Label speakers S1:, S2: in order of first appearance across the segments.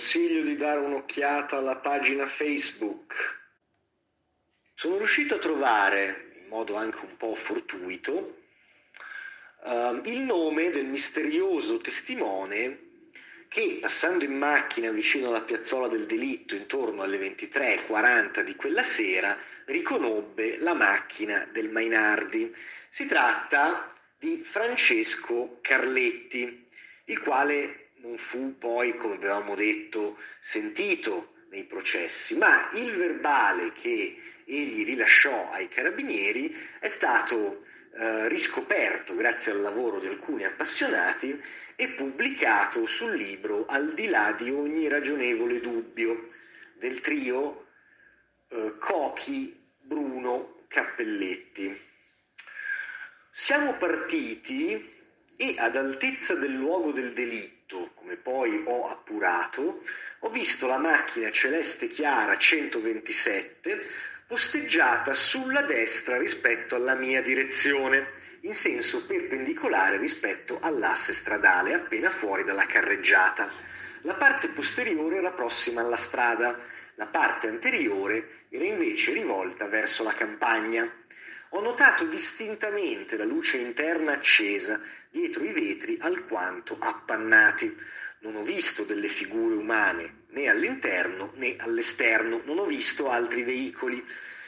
S1: consiglio di dare un'occhiata alla pagina Facebook. Sono riuscito a trovare, in modo anche un po' fortuito, uh, il nome del misterioso testimone che passando in macchina vicino alla piazzola del delitto intorno alle 23.40 di quella sera riconobbe la macchina del Mainardi. Si tratta di Francesco Carletti, il quale non fu poi, come avevamo detto, sentito nei processi, ma il verbale che egli rilasciò ai carabinieri è stato eh, riscoperto grazie al lavoro di alcuni appassionati e pubblicato sul libro Al di là di ogni ragionevole dubbio del trio eh, Cochi, Bruno, Cappelletti. Siamo partiti e ad altezza del luogo del delitto, come poi ho appurato, ho visto la macchina celeste chiara 127 posteggiata sulla destra rispetto alla mia direzione, in senso perpendicolare rispetto all'asse stradale, appena fuori dalla carreggiata. La parte posteriore era prossima alla strada, la parte anteriore era invece rivolta verso la campagna. Ho notato distintamente la luce interna accesa dietro i vetri alquanto appannati. Non ho visto delle figure umane né all'interno né all'esterno, non ho visto altri veicoli.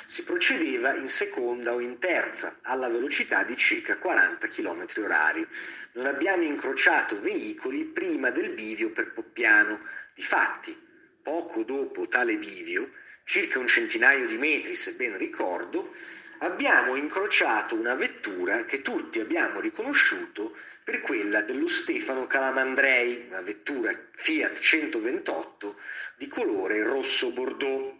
S1: Si procedeva in seconda o in terza, alla velocità di circa 40 km orari. Non abbiamo incrociato veicoli prima del bivio per Poppiano. Difatti, poco dopo tale bivio, circa un centinaio di metri se ben ricordo, abbiamo incrociato una vettura che tutti abbiamo riconosciuto per quella dello Stefano Calamandrei, una vettura Fiat 128 di colore rosso bordeaux.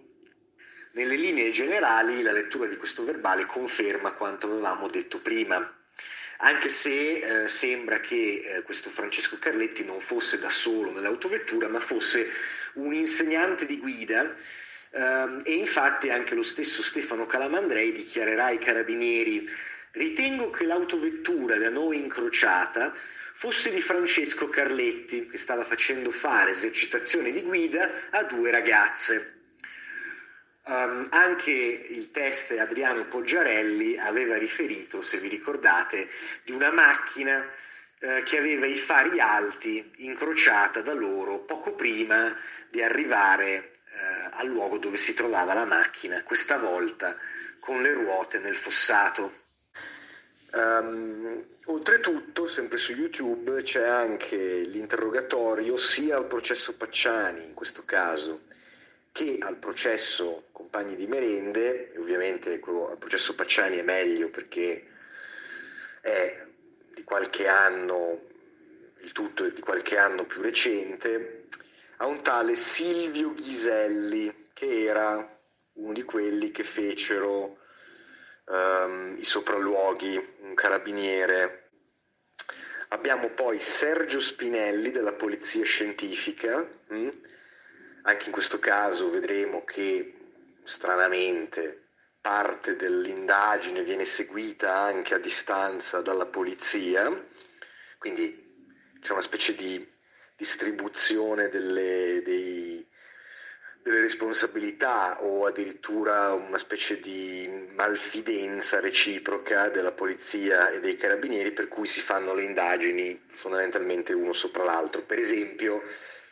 S1: Nelle linee generali la lettura di questo verbale conferma quanto avevamo detto prima, anche se eh, sembra che eh, questo Francesco Carletti non fosse da solo nell'autovettura, ma fosse un insegnante di guida e infatti anche lo stesso Stefano Calamandrei dichiarerà ai carabinieri ritengo che l'autovettura da noi incrociata fosse di Francesco Carletti che stava facendo fare esercitazioni di guida a due ragazze. Um, anche il test Adriano Poggiarelli aveva riferito, se vi ricordate, di una macchina eh, che aveva i fari alti incrociata da loro poco prima di arrivare eh, al luogo dove si trovava la macchina, questa volta con le ruote nel fossato. Um, oltretutto, sempre su YouTube c'è anche l'interrogatorio sia al processo Pacciani, in questo caso, che al processo Compagni di Merende, ovviamente quello al processo Pacciani è meglio perché è di qualche anno, il tutto è di qualche anno più recente, a un tale Silvio Ghiselli, che era uno di quelli che fecero um, i sopralluoghi, un carabiniere. Abbiamo poi Sergio Spinelli della Polizia Scientifica, hm? anche in questo caso vedremo che stranamente parte dell'indagine viene seguita anche a distanza dalla polizia, quindi c'è una specie di distribuzione delle, dei, delle responsabilità o addirittura una specie di malfidenza reciproca della polizia e dei carabinieri per cui si fanno le indagini fondamentalmente uno sopra l'altro. Per esempio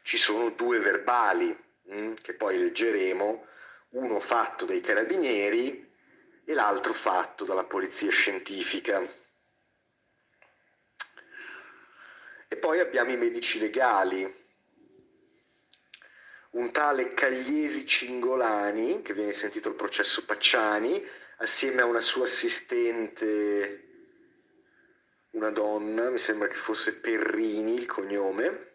S1: ci sono due verbali mh, mm, che poi leggeremo, uno fatto dai carabinieri e l'altro fatto dalla polizia scientifica. E poi abbiamo i medici legali, un tale Cagliesi Cingolani, che viene sentito al processo Pacciani, assieme a una sua assistente, una donna, mi sembra che fosse Perrini il cognome,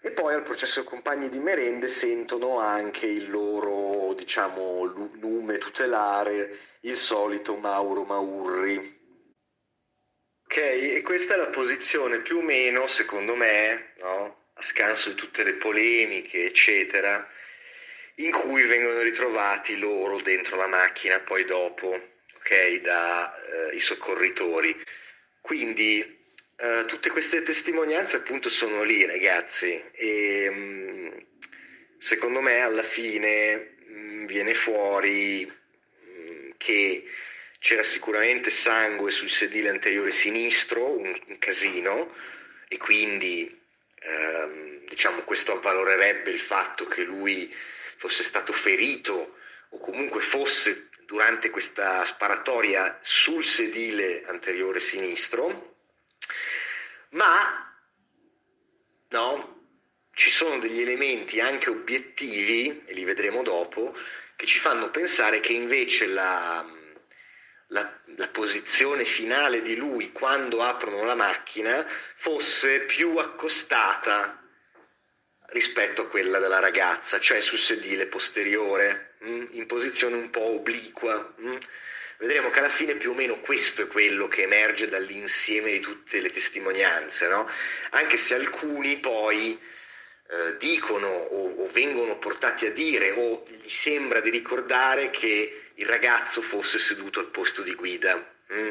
S1: e poi al processo compagni di merende sentono anche il loro, diciamo, lume tutelare, il solito Mauro Maurri. E questa è la posizione più o meno, secondo me, no? a scanso di tutte le polemiche, eccetera, in cui vengono ritrovati loro dentro la macchina poi dopo, ok, dai eh, soccorritori. Quindi eh, tutte queste testimonianze appunto sono lì, ragazzi, e mh, mm, secondo me alla fine mh, viene fuori mh, che c'era sicuramente sangue sul sedile anteriore sinistro, un, un casino, e quindi ehm, diciamo, questo avvalorerebbe il fatto che lui fosse stato ferito o comunque fosse durante questa sparatoria sul sedile anteriore sinistro, ma no, ci sono degli elementi anche obiettivi, e li vedremo dopo, che ci fanno pensare che invece la, la, la, posizione finale di lui quando aprono la macchina fosse più accostata rispetto a quella della ragazza, cioè sul sedile posteriore, mm, in posizione un po' obliqua. Mm. Vedremo che alla fine più o meno questo è quello che emerge dall'insieme di tutte le testimonianze, no? anche se alcuni poi eh, dicono o, o vengono portati a dire o gli sembra di ricordare che il ragazzo fosse seduto al posto di guida. Mm.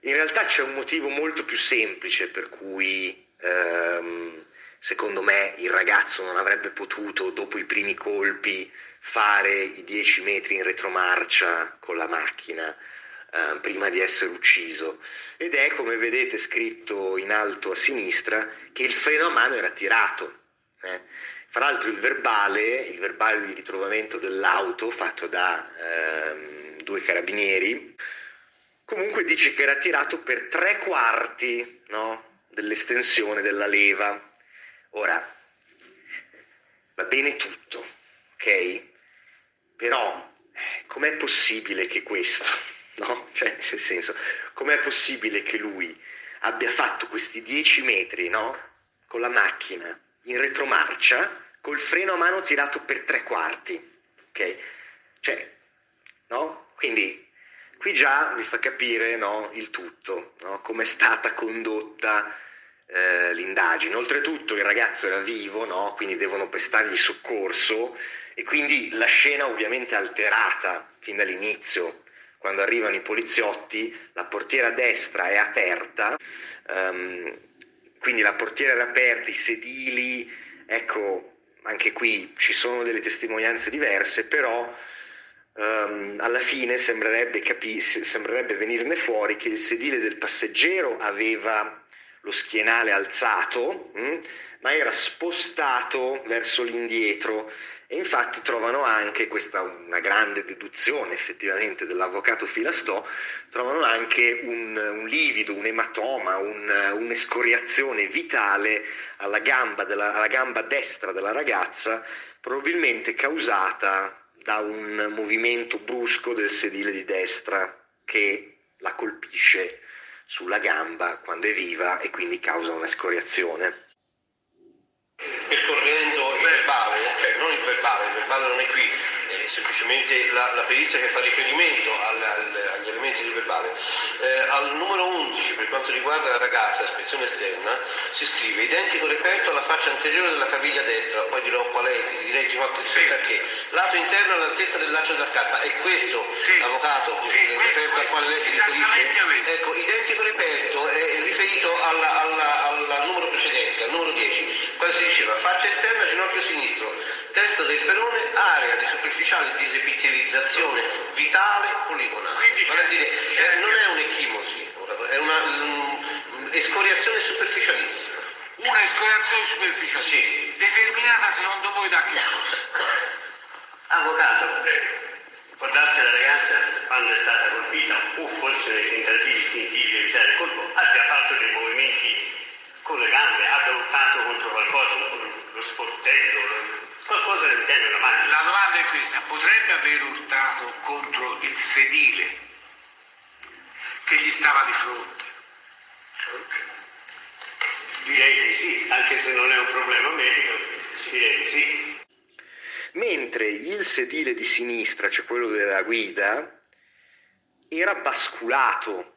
S1: In realtà c'è un motivo molto più semplice per cui ehm, secondo me il ragazzo non avrebbe potuto, dopo i primi colpi, fare i 10 metri in retromarcia con la macchina eh, prima di essere ucciso. Ed è, come vedete scritto in alto a sinistra, che il freno a mano era tirato. Eh. Fra l'altro il verbale, il verbale di ritrovamento dell'auto fatto da ehm, due carabinieri, comunque dice che era tirato per tre quarti no, dell'estensione della leva. Ora, va bene tutto, ok? Però com'è possibile che questo, no? Cioè, nel senso, com'è possibile che lui abbia fatto questi dieci metri, no? Con la macchina in retromarcia, col freno a mano tirato per tre quarti, ok? Cioè, no? Quindi qui già vi fa capire no, il tutto, no? come è stata condotta eh, l'indagine. Oltretutto il ragazzo era vivo, no? quindi devono prestargli soccorso e quindi la scena ovviamente alterata fin dall'inizio. Quando arrivano i poliziotti, la portiera destra è aperta, um, quindi la portiera era aperta, i sedili, ecco, anche qui ci sono delle testimonianze diverse, però um, alla fine sembrerebbe, capi- sembrerebbe venirne fuori che il sedile del passeggero aveva lo schienale alzato, mh, hm, ma era spostato verso l'indietro e infatti trovano anche, questa una grande deduzione effettivamente dell'avvocato Filastò, trovano anche un, un livido, un ematoma, un, un'escoriazione vitale alla gamba, della, alla gamba destra della ragazza, probabilmente causata da un movimento brusco del sedile di destra che la colpisce sulla gamba quando è viva e quindi causa un'escoriazione.
S2: Percorrendo verbale, il verbale non è qui, è semplicemente la, la perizia che fa riferimento al, al, agli elementi del verbale. Eh, al numero 11, per quanto riguarda la ragazza, ispezione esterna, si scrive identico reperto alla faccia anteriore della caviglia destra, poi dirò qual è, direi di qualche sì. perché. Lato interno all'altezza del laccio della scarpa, è questo, sì. avvocato, sì, il reperto al quale lei si riferisce? Ecco, identico reperto è riferito alla, alla, al numero precedente, al numero 10, quando si diceva faccia esterna, ginocchio sinistro, area di superficiale disepitelizzazione vitale poligonale. Quindi, vale dire, eh, non è un'echimosi, è una um, escoriazione superficialissima.
S3: Una escoriazione superficiale?
S2: Sì.
S3: Determinata secondo voi da che cosa?
S2: Avvocato, può darsi la ragazza quando è stata colpita o forse nei tentativi istintivi di evitare il colpo abbia fatto dei movimenti con le gambe, abbia urtato contro qualcosa, lo sportello, qualcosa del genere. La, mano.
S3: la domanda è questa, potrebbe aver urtato contro il sedile che gli stava di fronte?
S2: Direi di sì, anche se non è un problema medico, direi di sì.
S1: Mentre il sedile di sinistra, cioè quello della guida, era basculato